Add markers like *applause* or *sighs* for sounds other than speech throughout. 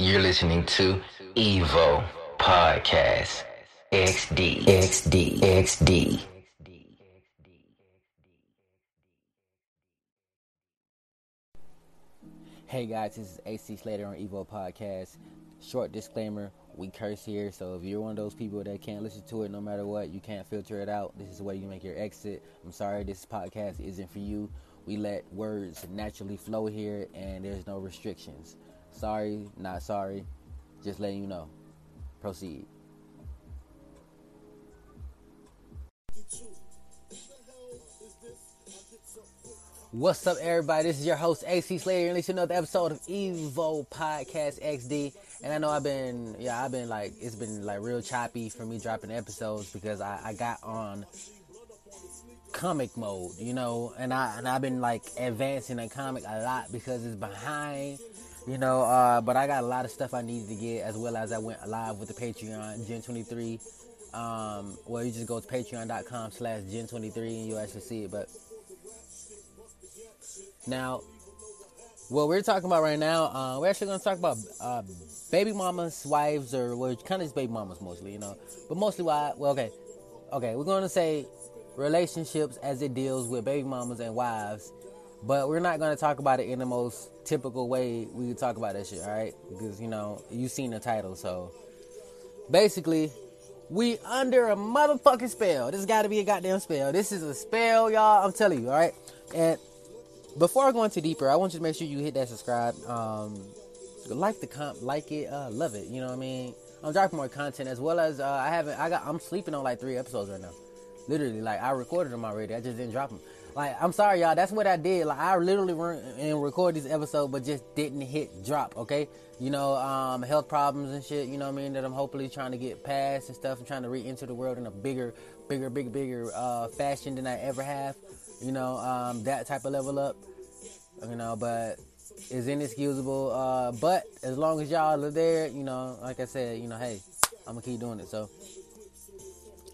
You're listening to Evo Podcast XD XD XD. Hey guys, this is AC Slater on Evo Podcast. Short disclaimer, we curse here, so if you're one of those people that can't listen to it no matter what, you can't filter it out, this is the way you make your exit. I'm sorry this podcast isn't for you. We let words naturally flow here and there's no restrictions. Sorry, not sorry. Just letting you know. Proceed. What's up, everybody? This is your host, AC Slater, listen to another episode of Evo Podcast XD. And I know I've been, yeah, I've been like, it's been like real choppy for me dropping episodes because I, I got on comic mode, you know, and I and I've been like advancing in comic a lot because it's behind, you know. Uh, but I got a lot of stuff I needed to get, as well as I went live with the Patreon Gen 23. Um, well, you just go to patreon.com/slash Gen 23 and you actually see it. But now, what we're talking about right now, uh, we're actually going to talk about uh, baby mamas, wives, or well, kind of just baby mamas mostly, you know. But mostly why? Well, okay, okay, we're going to say relationships as it deals with baby mamas and wives. But we're not going to talk about it in the most typical way we talk about that shit, all right? Because, you know, you've seen the title. So basically, we under a motherfucking spell. This got to be a goddamn spell. This is a spell, y'all. I'm telling you, all right? And before I go into deeper, I want you to make sure you hit that subscribe. Um, like the comp, like it, uh, love it. You know what I mean? I'm dropping more content as well as uh, I haven't. I got. I'm sleeping on like three episodes right now. Literally, like I recorded them already. I just didn't drop them. Like I'm sorry, y'all. That's what I did. Like I literally run and record this episode, but just didn't hit drop. Okay, you know, um, health problems and shit. You know what I mean? That I'm hopefully trying to get past and stuff. I'm trying to re-enter the world in a bigger, bigger, bigger, bigger uh, fashion than I ever have. You know, um, that type of level up. You know, but it's inexcusable. Uh, but as long as y'all are there, you know, like I said, you know, hey, I'm gonna keep doing it. So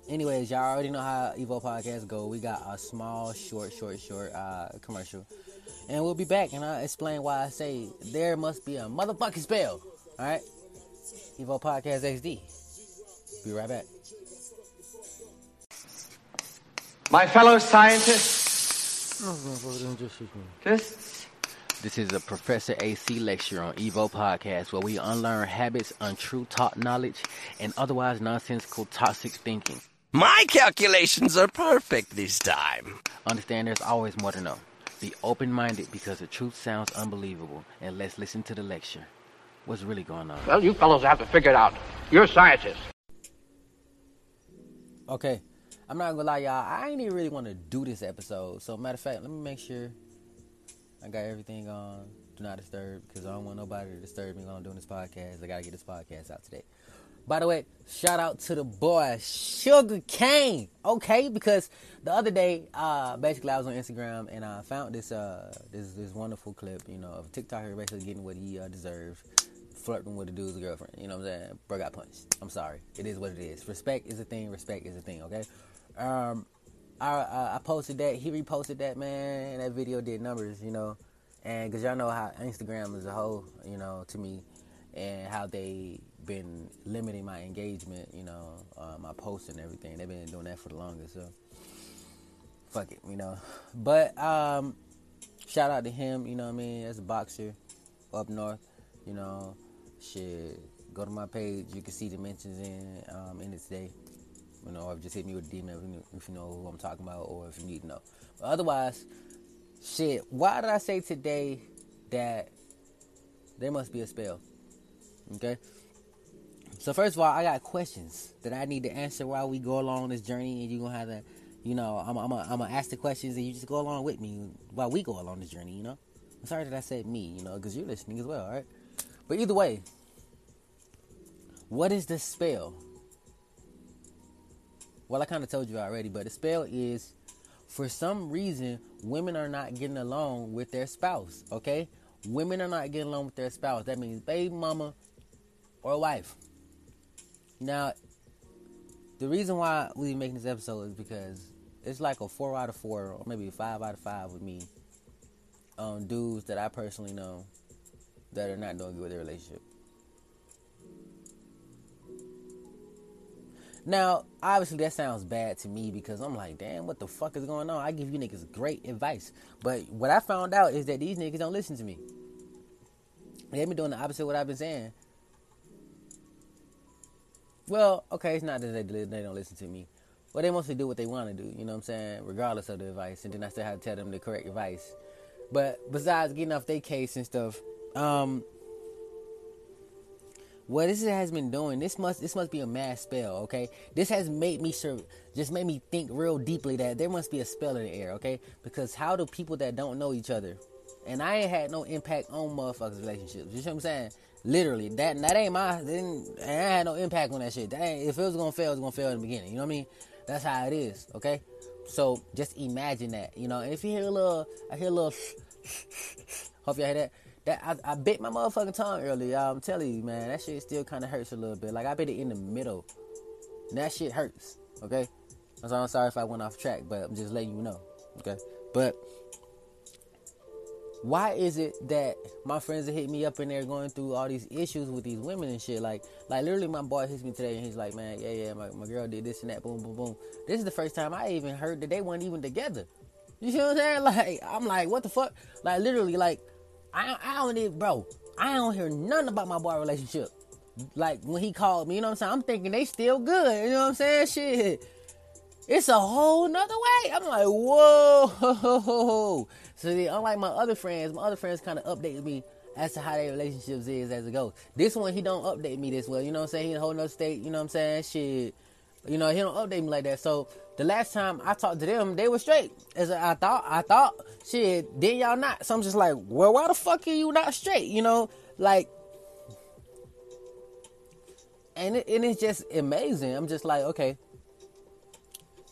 anyways, y'all already know how Evo Podcast go. We got a small, short, short, short uh, commercial, and we'll be back and I'll explain why I say there must be a motherfucking spell. All right, Evo Podcast XD. Be right back. My fellow scientists, this This is a Professor AC lecture on Evo Podcast where we unlearn habits, untrue taught knowledge, and otherwise nonsensical toxic thinking. My calculations are perfect this time. Understand there's always more to know. Be open minded because the truth sounds unbelievable, and let's listen to the lecture. What's really going on? well, you fellows have to figure it out. You're scientists. Okay, I'm not gonna lie, y'all. I ain't even really want to do this episode. So, matter of fact, let me make sure I got everything on Do Not Disturb because I don't want nobody to disturb me while I'm doing this podcast. I gotta get this podcast out today. By the way, shout out to the boy Sugar Cane. Okay, because the other day, uh, basically I was on Instagram and I found this uh this this wonderful clip, you know, of TikToker basically getting what he uh, deserved, flirting with a dude's girlfriend. You know what I'm saying? Bro got punched. I'm sorry. It is what it is. Respect is a thing. Respect is a thing. Okay. Um, I I, I posted that. He reposted that man, that video did numbers. You know, and because y'all know how Instagram is a whole, you know, to me, and how they been limiting my engagement, you know, uh, my posts and everything. They've been doing that for the longest, so fuck it, you know. But um, shout out to him, you know what I mean, as a boxer up north, you know, shit. Go to my page, you can see the mentions in um, in it today, you know, or just hit me with a DM if you, if you know who I'm talking about or if you need to know. But otherwise, shit. Why did I say today that there must be a spell? Okay. So first of all, I got questions that I need to answer while we go along this journey, and you're gonna have to, you know, I'm I'm gonna ask the questions, and you just go along with me while we go along this journey. You know, I'm sorry that I said me, you know, because you're listening as well, all right? But either way, what is the spell? Well, I kind of told you already, but the spell is, for some reason, women are not getting along with their spouse. Okay, women are not getting along with their spouse. That means baby mama or wife. Now, the reason why we making this episode is because it's like a four out of four, or maybe five out of five with me. Um, dudes that I personally know that are not doing good with their relationship. Now, obviously, that sounds bad to me because I'm like, damn, what the fuck is going on? I give you niggas great advice. But what I found out is that these niggas don't listen to me. They've been doing the opposite of what I've been saying. Well, okay, it's not that they, they don't listen to me. Well, they mostly do what they want to do, you know what I'm saying? Regardless of the advice. And then I still have to tell them the correct advice. But besides getting off their case and stuff, um, what this has been doing, this must this must be a mass spell, okay? This has made me sure, just made me think real deeply that there must be a spell in the air, okay? Because how do people that don't know each other, and I ain't had no impact on motherfuckers' relationships. You know what I'm saying? Literally, that that ain't my. Didn't, I had no impact on that shit. That if it was gonna fail, it was gonna fail in the beginning. You know what I mean? That's how it is. Okay. So just imagine that. You know, and if you hear a little, I hear a little. hope y'all hear that. That I, I bit my motherfucking tongue earlier. I'm telling you, man, that shit still kind of hurts a little bit. Like I bit it in the middle. And that shit hurts. Okay. So I'm sorry if I went off track, but I'm just letting you know. Okay. But why is it that my friends that hit me up and they're going through all these issues with these women and shit? Like, like literally, my boy hits me today and he's like, "Man, yeah, yeah, my, my girl did this and that, boom, boom, boom." This is the first time I even heard that they weren't even together. You see what I'm saying? *laughs* Like, I'm like, what the fuck? Like, literally, like, I, I don't even, bro. I don't hear nothing about my boy relationship. Like when he called me, you know what I'm saying? I'm thinking they still good. You know what I'm saying? Shit. It's a whole nother way. I'm like, whoa. *laughs* So then, unlike my other friends, my other friends kind of update me as to how their relationships is as it goes. This one, he don't update me this well. You know what I'm saying? He in a whole nother state. You know what I'm saying? Shit. You know, he don't update me like that. So the last time I talked to them, they were straight. As I thought, I thought, shit, then y'all not. So I'm just like, well, why the fuck are you not straight? You know, like, and it, and it's just amazing. I'm just like, okay.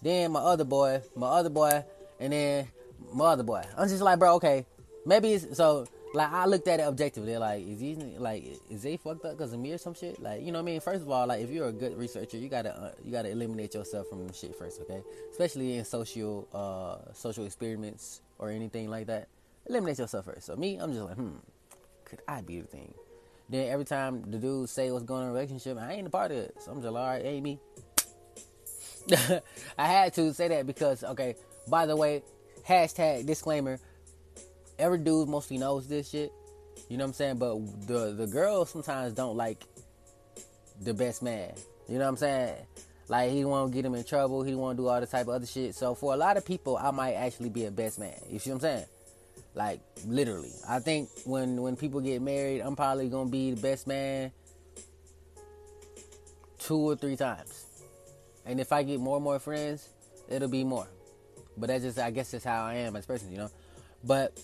Then my other boy, my other boy, and then my other boy. I'm just like, bro, okay, maybe it's so. Like I looked at it objectively, like is he like is they fucked up because of me or some shit? Like you know what I mean? First of all, like if you're a good researcher, you gotta uh, you gotta eliminate yourself from shit first, okay? Especially in social uh social experiments or anything like that, eliminate yourself first. So me, I'm just like, hmm, could I be the thing? Then every time the dudes say what's going on in relationship, I ain't a part of it. So I'm just like, all right, ain't me. *laughs* I had to say that because okay. By the way, hashtag disclaimer every dude mostly knows this shit. You know what I'm saying? But the the girls sometimes don't like the best man. You know what I'm saying? Like he won't get him in trouble. He won't do all the type of other shit. So for a lot of people, I might actually be a best man. You see what I'm saying? Like literally, I think when when people get married, I'm probably gonna be the best man two or three times. And if I get more and more friends, it'll be more. But that's just I guess that's how I am as a person, you know. But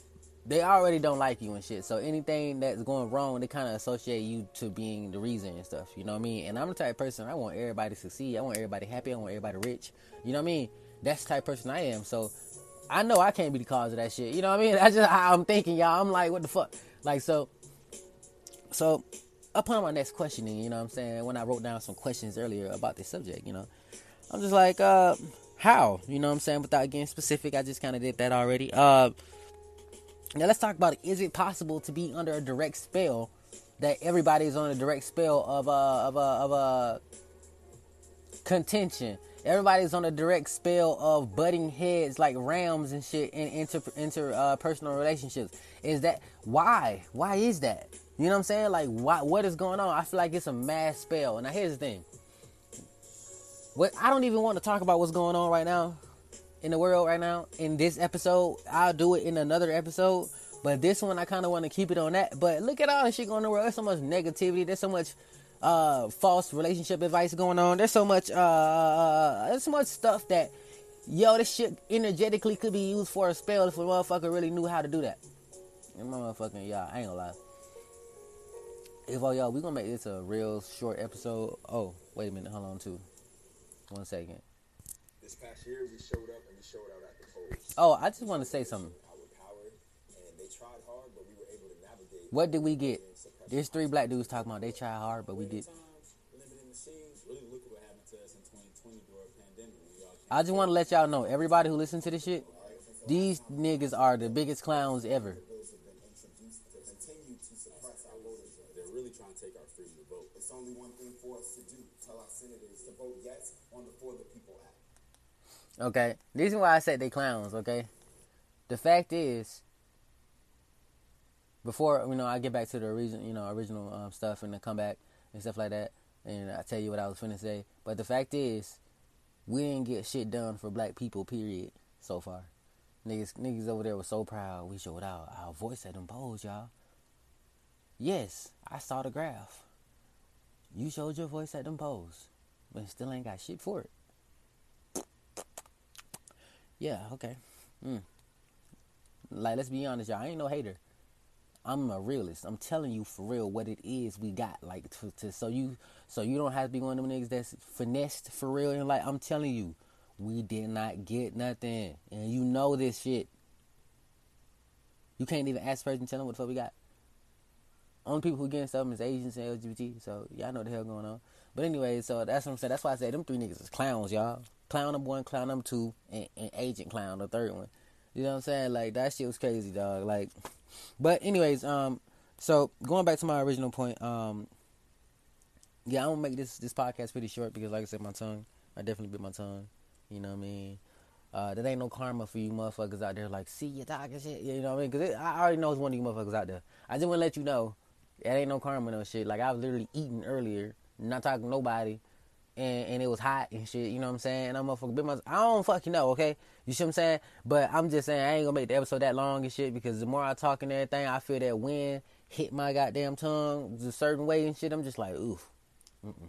they already don't like you and shit. So anything that's going wrong, they kind of associate you to being the reason and stuff. You know what I mean? And I'm the type of person I want everybody to succeed. I want everybody happy. I want everybody rich. You know what I mean? That's the type of person I am. So I know I can't be the cause of that shit. You know what I mean? *laughs* That's just how I'm thinking, y'all. I'm like, what the fuck? Like so. So upon my next questioning, you know what I'm saying? When I wrote down some questions earlier about this subject, you know, I'm just like, uh, how? You know what I'm saying? Without getting specific, I just kind of did that already. Uh now let's talk about it. Is it possible to be under a direct spell that everybody's on a direct spell of a uh, of a uh, of a uh, contention? Everybody's on a direct spell of butting heads like rams and shit in inter uh, personal relationships. Is that why? Why is that? You know what I'm saying? Like, why? What is going on? I feel like it's a mass spell. And now here's the thing. What I don't even want to talk about what's going on right now in the world right now in this episode. I'll do it in another episode. But this one, I kind of want to keep it on that. But look at all the shit going on the world. There's so much negativity. There's so much uh, false relationship advice going on. There's so much, uh, uh, there's so much stuff that, yo, this shit energetically could be used for a spell if a motherfucker really knew how to do that. And motherfucking, y'all, I ain't gonna lie. If all y'all, we gonna make this a real short episode. Oh, wait a minute, hold on, too. One second. This past year, we showed up and we showed out at the polls. Oh, I just want to say something. Overpowered, and they tried hard, but we were able to navigate. What did we get? There's three black dudes talking about they tried hard, but we did. Limited machines. Really, look what happened to us in 2020 during a pandemic. I just want to let y'all know, everybody who listens to this shit, these niggas are the biggest clowns ever. Only one thing for us to do. Tell our senators to vote yes on the For the People Act. Okay, reason why I said they clowns. Okay, the fact is, before you know, I get back to the original, you know, original um, stuff and the comeback and stuff like that, and I tell you what I was finna say. But the fact is, we didn't get shit done for black people. Period. So far, niggas, niggas over there were so proud. We showed our our voice at them polls, y'all. Yes, I saw the graph. You showed your voice at them polls, but still ain't got shit for it. Yeah, okay. Mm. Like, let's be honest, y'all. I ain't no hater. I'm a realist. I'm telling you for real what it is we got. Like, to, to so you so you don't have to be one of them niggas that's finessed for real. And like, I'm telling you, we did not get nothing, and you know this shit. You can't even ask first and tell them what the fuck we got. Only people who getting stuff is Asians and LGBT. So y'all know the hell going on. But anyway, so that's what I'm saying. That's why I say them three niggas is clowns, y'all. Clown number one, clown number two, and, and Agent Clown, the third one. You know what I'm saying? Like that shit was crazy, dog. Like, but anyways, um, so going back to my original point, um, yeah, I'm gonna make this this podcast pretty short because, like I said, my tongue, I definitely bit my tongue. You know what I mean? Uh, that ain't no karma for you motherfuckers out there. Like, see you talking shit. You know what I mean? Because I already know it's one of you motherfuckers out there. I just want to let you know, it ain't no karma no shit. Like I was literally eating earlier, not talking to nobody, and and it was hot and shit. You know what I'm saying? And I'm motherfucking bit my. I don't fucking know. Okay, you see what I'm saying? But I'm just saying I ain't gonna make the episode that long and shit because the more I talk and everything, I feel that wind hit my goddamn tongue a certain way and shit. I'm just like, oof. Mm-mm.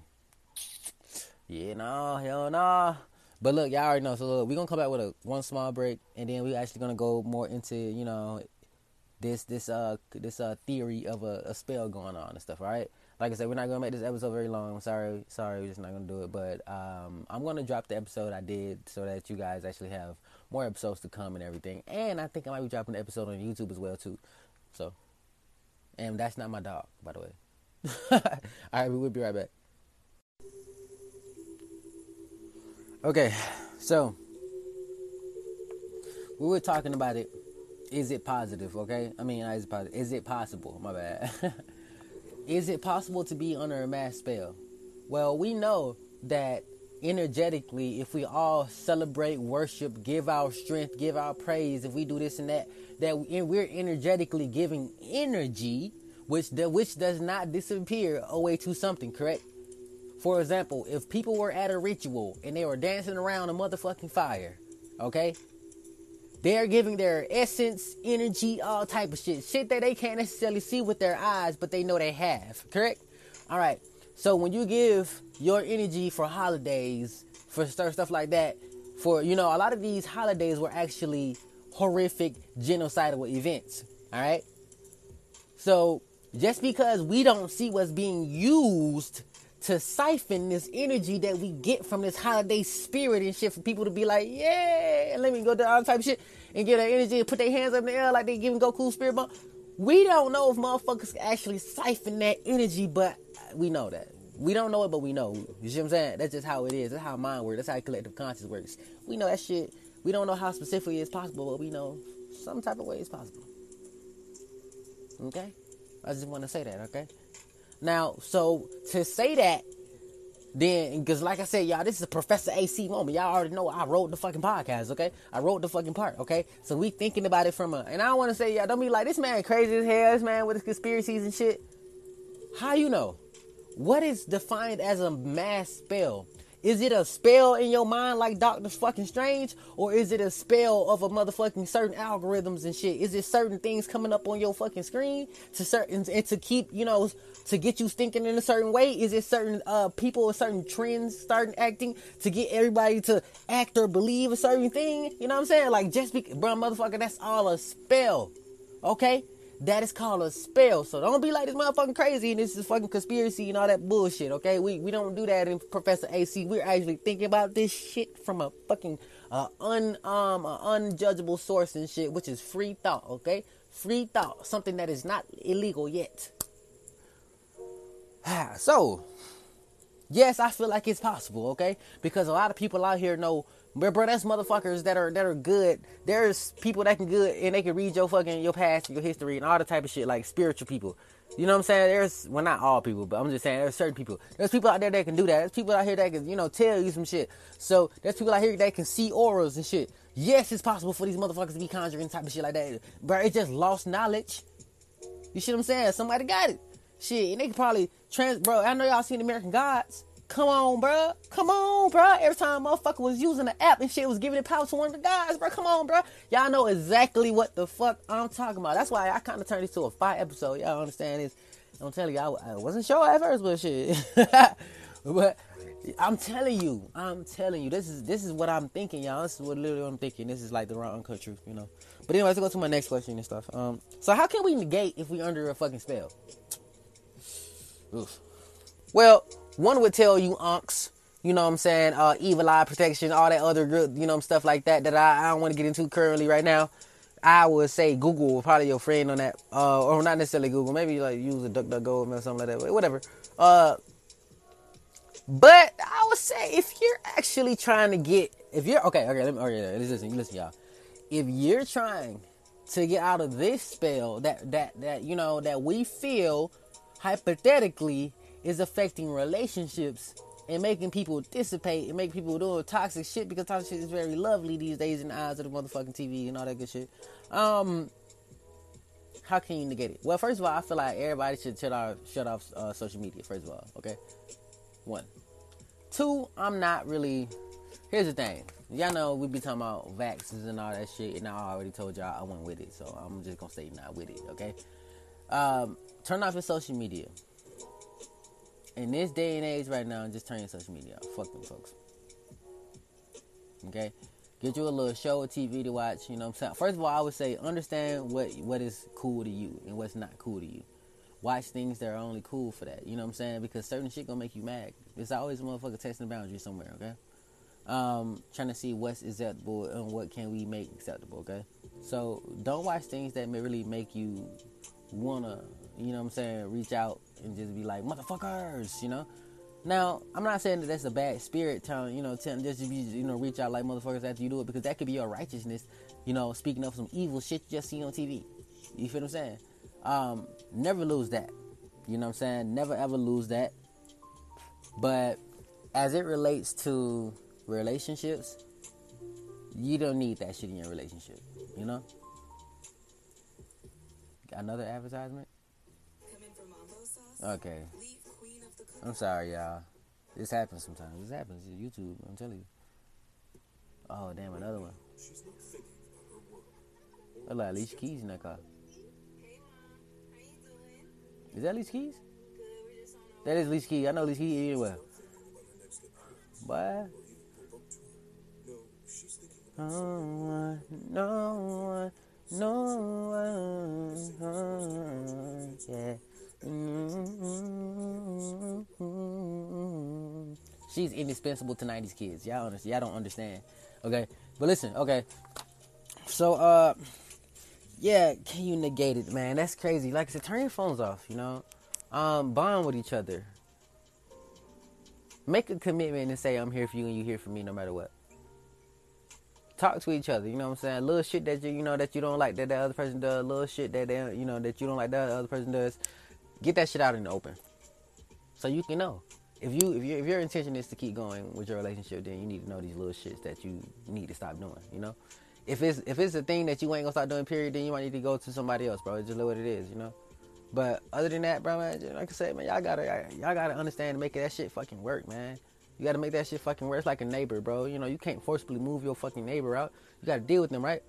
Yeah, no, hell no. But look, y'all already know. So look, we gonna come back with a one small break, and then we actually gonna go more into you know this this uh this uh theory of a, a spell going on and stuff. Right. Like I said, we're not gonna make this episode very long. Sorry, sorry, we're just not gonna do it. But um, I'm gonna drop the episode I did so that you guys actually have more episodes to come and everything. And I think I might be dropping the episode on YouTube as well too. So, and that's not my dog, by the way. *laughs* All right, we will be right back. Okay, so we were talking about it. Is it positive? Okay, I mean, is it positive? Is it possible? My bad. *laughs* is it possible to be under a mass spell? Well, we know that energetically, if we all celebrate, worship, give our strength, give our praise, if we do this and that, that we're energetically giving energy, which which does not disappear away to something. Correct? For example, if people were at a ritual and they were dancing around a motherfucking fire, okay? They're giving their essence, energy, all type of shit. Shit that they can't necessarily see with their eyes, but they know they have. Correct? Alright. So when you give your energy for holidays, for stuff like that, for you know, a lot of these holidays were actually horrific genocidal events. Alright? So just because we don't see what's being used to siphon this energy that we get from this holiday spirit and shit for people to be like, yeah, let me go do all type of shit and get that energy and put their hands up in the air like they giving Goku spirit bomb. We don't know if motherfuckers actually siphon that energy, but we know that. We don't know it, but we know. You see what I'm saying? That's just how it is. That's how mind works. That's how collective conscious works. We know that shit. We don't know how specifically it's possible, but we know some type of way it's possible. Okay? I just want to say that, okay? Now, so to say that, then, because like I said, y'all, this is a Professor AC moment. Y'all already know I wrote the fucking podcast, okay? I wrote the fucking part, okay? So we thinking about it from a, and I don't want to say, y'all, don't be like, this man crazy as hell, this man with his conspiracies and shit. How you know? What is defined as a mass spell? Is it a spell in your mind like Doctor fucking Strange? Or is it a spell of a motherfucking certain algorithms and shit? Is it certain things coming up on your fucking screen to certain and to keep, you know, to get you thinking in a certain way? Is it certain uh people or certain trends starting acting to get everybody to act or believe a certain thing? You know what I'm saying? Like just be bro motherfucker, that's all a spell. Okay? That is called a spell. So don't be like this motherfucking crazy and this is fucking conspiracy and all that bullshit, okay? We we don't do that in Professor AC. We're actually thinking about this shit from a fucking uh, un um a unjudgeable source and shit, which is free thought, okay? Free thought, something that is not illegal yet. *sighs* so, Yes, I feel like it's possible, okay? Because a lot of people out here know, bro, that's motherfuckers that are that are good. There's people that can good and they can read your fucking your past, your history, and all the type of shit, like spiritual people. You know what I'm saying? There's well, not all people, but I'm just saying there's certain people. There's people out there that can do that. There's people out here that can, you know, tell you some shit. So there's people out here that can see auras and shit. Yes, it's possible for these motherfuckers to be conjuring type of shit like that, bro. It's just lost knowledge. You see what I'm saying? Somebody got it. Shit, and they can probably trans, bro. I know y'all seen American Gods. Come on, bro. Come on, bro. Every time motherfucker was using the app and shit was giving it power to one of the guys, bro. Come on, bro. Y'all know exactly what the fuck I'm talking about. That's why I kind of turned this to a five episode. Y'all understand this? I'm telling you, I, wasn't sure at first, but shit. *laughs* but I'm telling you, I'm telling you, this is this is what I'm thinking, y'all. This is what literally I'm thinking. This is like the raw uncut truth, you know. But anyway, let's go to my next question and stuff. Um, so how can we negate if we under a fucking spell? Oof. Well, one would tell you unks, you know what I'm saying, uh, evil eye protection, all that other good, you know, stuff like that that I, I don't want to get into currently right now. I would say Google probably your friend on that, uh, or not necessarily Google, maybe like use a DuckDuckGo or something like that, but whatever. Uh, but I would say if you're actually trying to get, if you're okay, okay, let me, okay, listen, listen, y'all. If you're trying to get out of this spell that that that you know that we feel hypothetically is affecting relationships and making people dissipate and make people do toxic shit because toxic shit is very lovely these days in the eyes of the motherfucking TV and all that good shit. Um, how can you negate it? Well, first of all, I feel like everybody should shut off shut off uh, social media. First of all, okay. One, two. I'm not really. Here's the thing. Y'all know we be talking about vaccines and all that shit, and I already told y'all I went with it, so I'm just gonna stay not with it. Okay. Um, turn off your social media in this day and age right now, just turn your social media off. Fuck them folks. Okay? Get you a little show or TV to watch, you know what I'm saying? First of all, I would say understand what what is cool to you and what's not cool to you. Watch things that are only cool for that. You know what I'm saying? Because certain shit gonna make you mad. It's always a motherfucker testing the boundary somewhere, okay? Um, trying to see what's acceptable and what can we make acceptable, okay? So don't watch things that may really make you wanna, you know what I'm saying, reach out and just be like motherfuckers, you know. Now, I'm not saying that that's a bad spirit telling, you know, telling just be, you know, reach out like motherfuckers after you do it because that could be your righteousness, you know, speaking of some evil shit you just see on TV. You feel what I'm saying? Um, never lose that. You know what I'm saying? Never ever lose that. But as it relates to relationships, you don't need that shit in your relationship. You know? Got another advertisement? Okay. I'm sorry, y'all. This happens sometimes. This happens. It's YouTube. I'm telling you. Oh, damn, another one. Look like Alicia Keys in that car. Is that Alicia Keys? That is Alicia Keys. I know Alicia Keys anywhere. What? No one, no one, no one, yeah. Mm-hmm. She's indispensable to 90s kids. Y'all understand? Y'all don't understand. Okay. But listen, okay. So uh yeah, can you negate it, man? That's crazy. Like I said, turn your phones off, you know? Um, bond with each other. Make a commitment and say I'm here for you and you here for me no matter what. Talk to each other, you know what I'm saying? Little shit that you you know that you don't like that the other person does, little shit that they you know that you don't like that the other person does get that shit out in the open, so you can know. If you if, you, if your intention is to keep going with your relationship, then you need to know these little shits that you need to stop doing. You know, if it's if it's a thing that you ain't gonna start doing, period, then you might need to go to somebody else, bro. It's just what it is, you know. But other than that, bro, man, like I said, man, y'all gotta y'all gotta understand and make that shit fucking work, man. You gotta make that shit fucking work. It's like a neighbor, bro. You know, you can't forcibly move your fucking neighbor out. You gotta deal with them, right?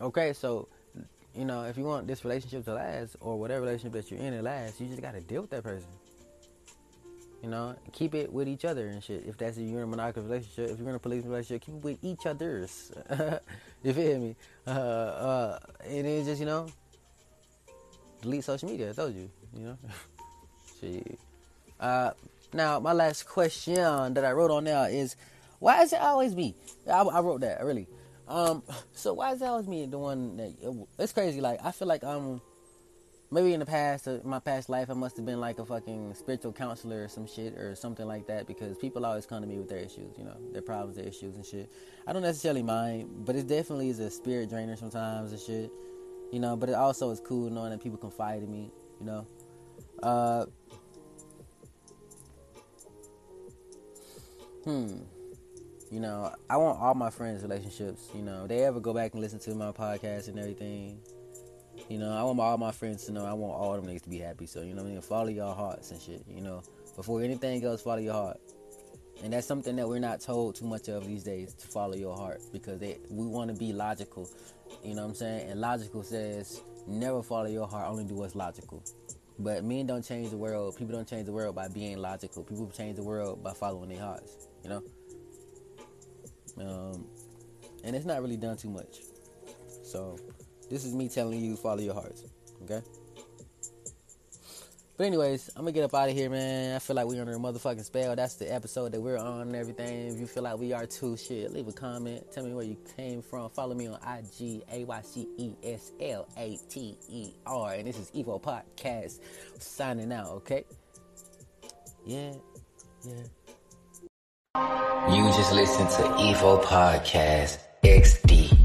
Okay, so you know, if you want this relationship to last or whatever relationship that you're in to last, you just gotta deal with that person. You know, keep it with each other and shit. If that's a you're in a monogamous relationship, if you're in a polygamous relationship, keep it with each other's. *laughs* you feel me? Uh, uh, and then just you know, delete social media. I told you. You know, *laughs* shit. Uh, now my last question that I wrote on there is, why is it always me? I, I wrote that really. Um, *laughs* so why is it always me the one that it's crazy? Like I feel like I'm maybe in the past, uh, my past life, I must have been like a fucking spiritual counselor or some shit or something like that because people always come to me with their issues, you know, their problems, their issues and shit. I don't necessarily mind, but it definitely is a spirit drainer sometimes and shit, you know. But it also is cool knowing that people confide in me, you know. Uh, hmm. You know, I want all my friends' relationships. You know, they ever go back and listen to my podcast and everything. You know, I want all my friends to know. I want all them niggas to be happy. So you know, I mean, follow your hearts and shit. You know, before anything else, follow your heart. And that's something that we're not told too much of these days to follow your heart because they, we want to be logical. You know what I'm saying? And logical says never follow your heart, only do what's logical. But men don't change the world. People don't change the world by being logical. People change the world by following their hearts. You know. Um, and it's not really done too much. So, this is me telling you follow your hearts. Okay. But anyways, I'm gonna get up out of here, man. I feel like we're under a motherfucking spell. That's the episode that we're on and everything. If you feel like we are too, shit, leave a comment. Tell me where you came from. Follow me on IG, A Y C E S L A T E R. And this is Evo Podcast. Signing out, okay? Yeah, yeah. You just listen to Evo Podcast XD.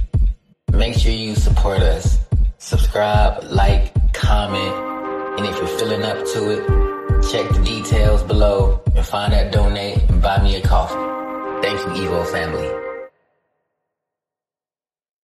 Make sure you support us. Subscribe, like, comment, and if you're feeling up to it, check the details below and find that donate and buy me a coffee. Thank you, Evo family.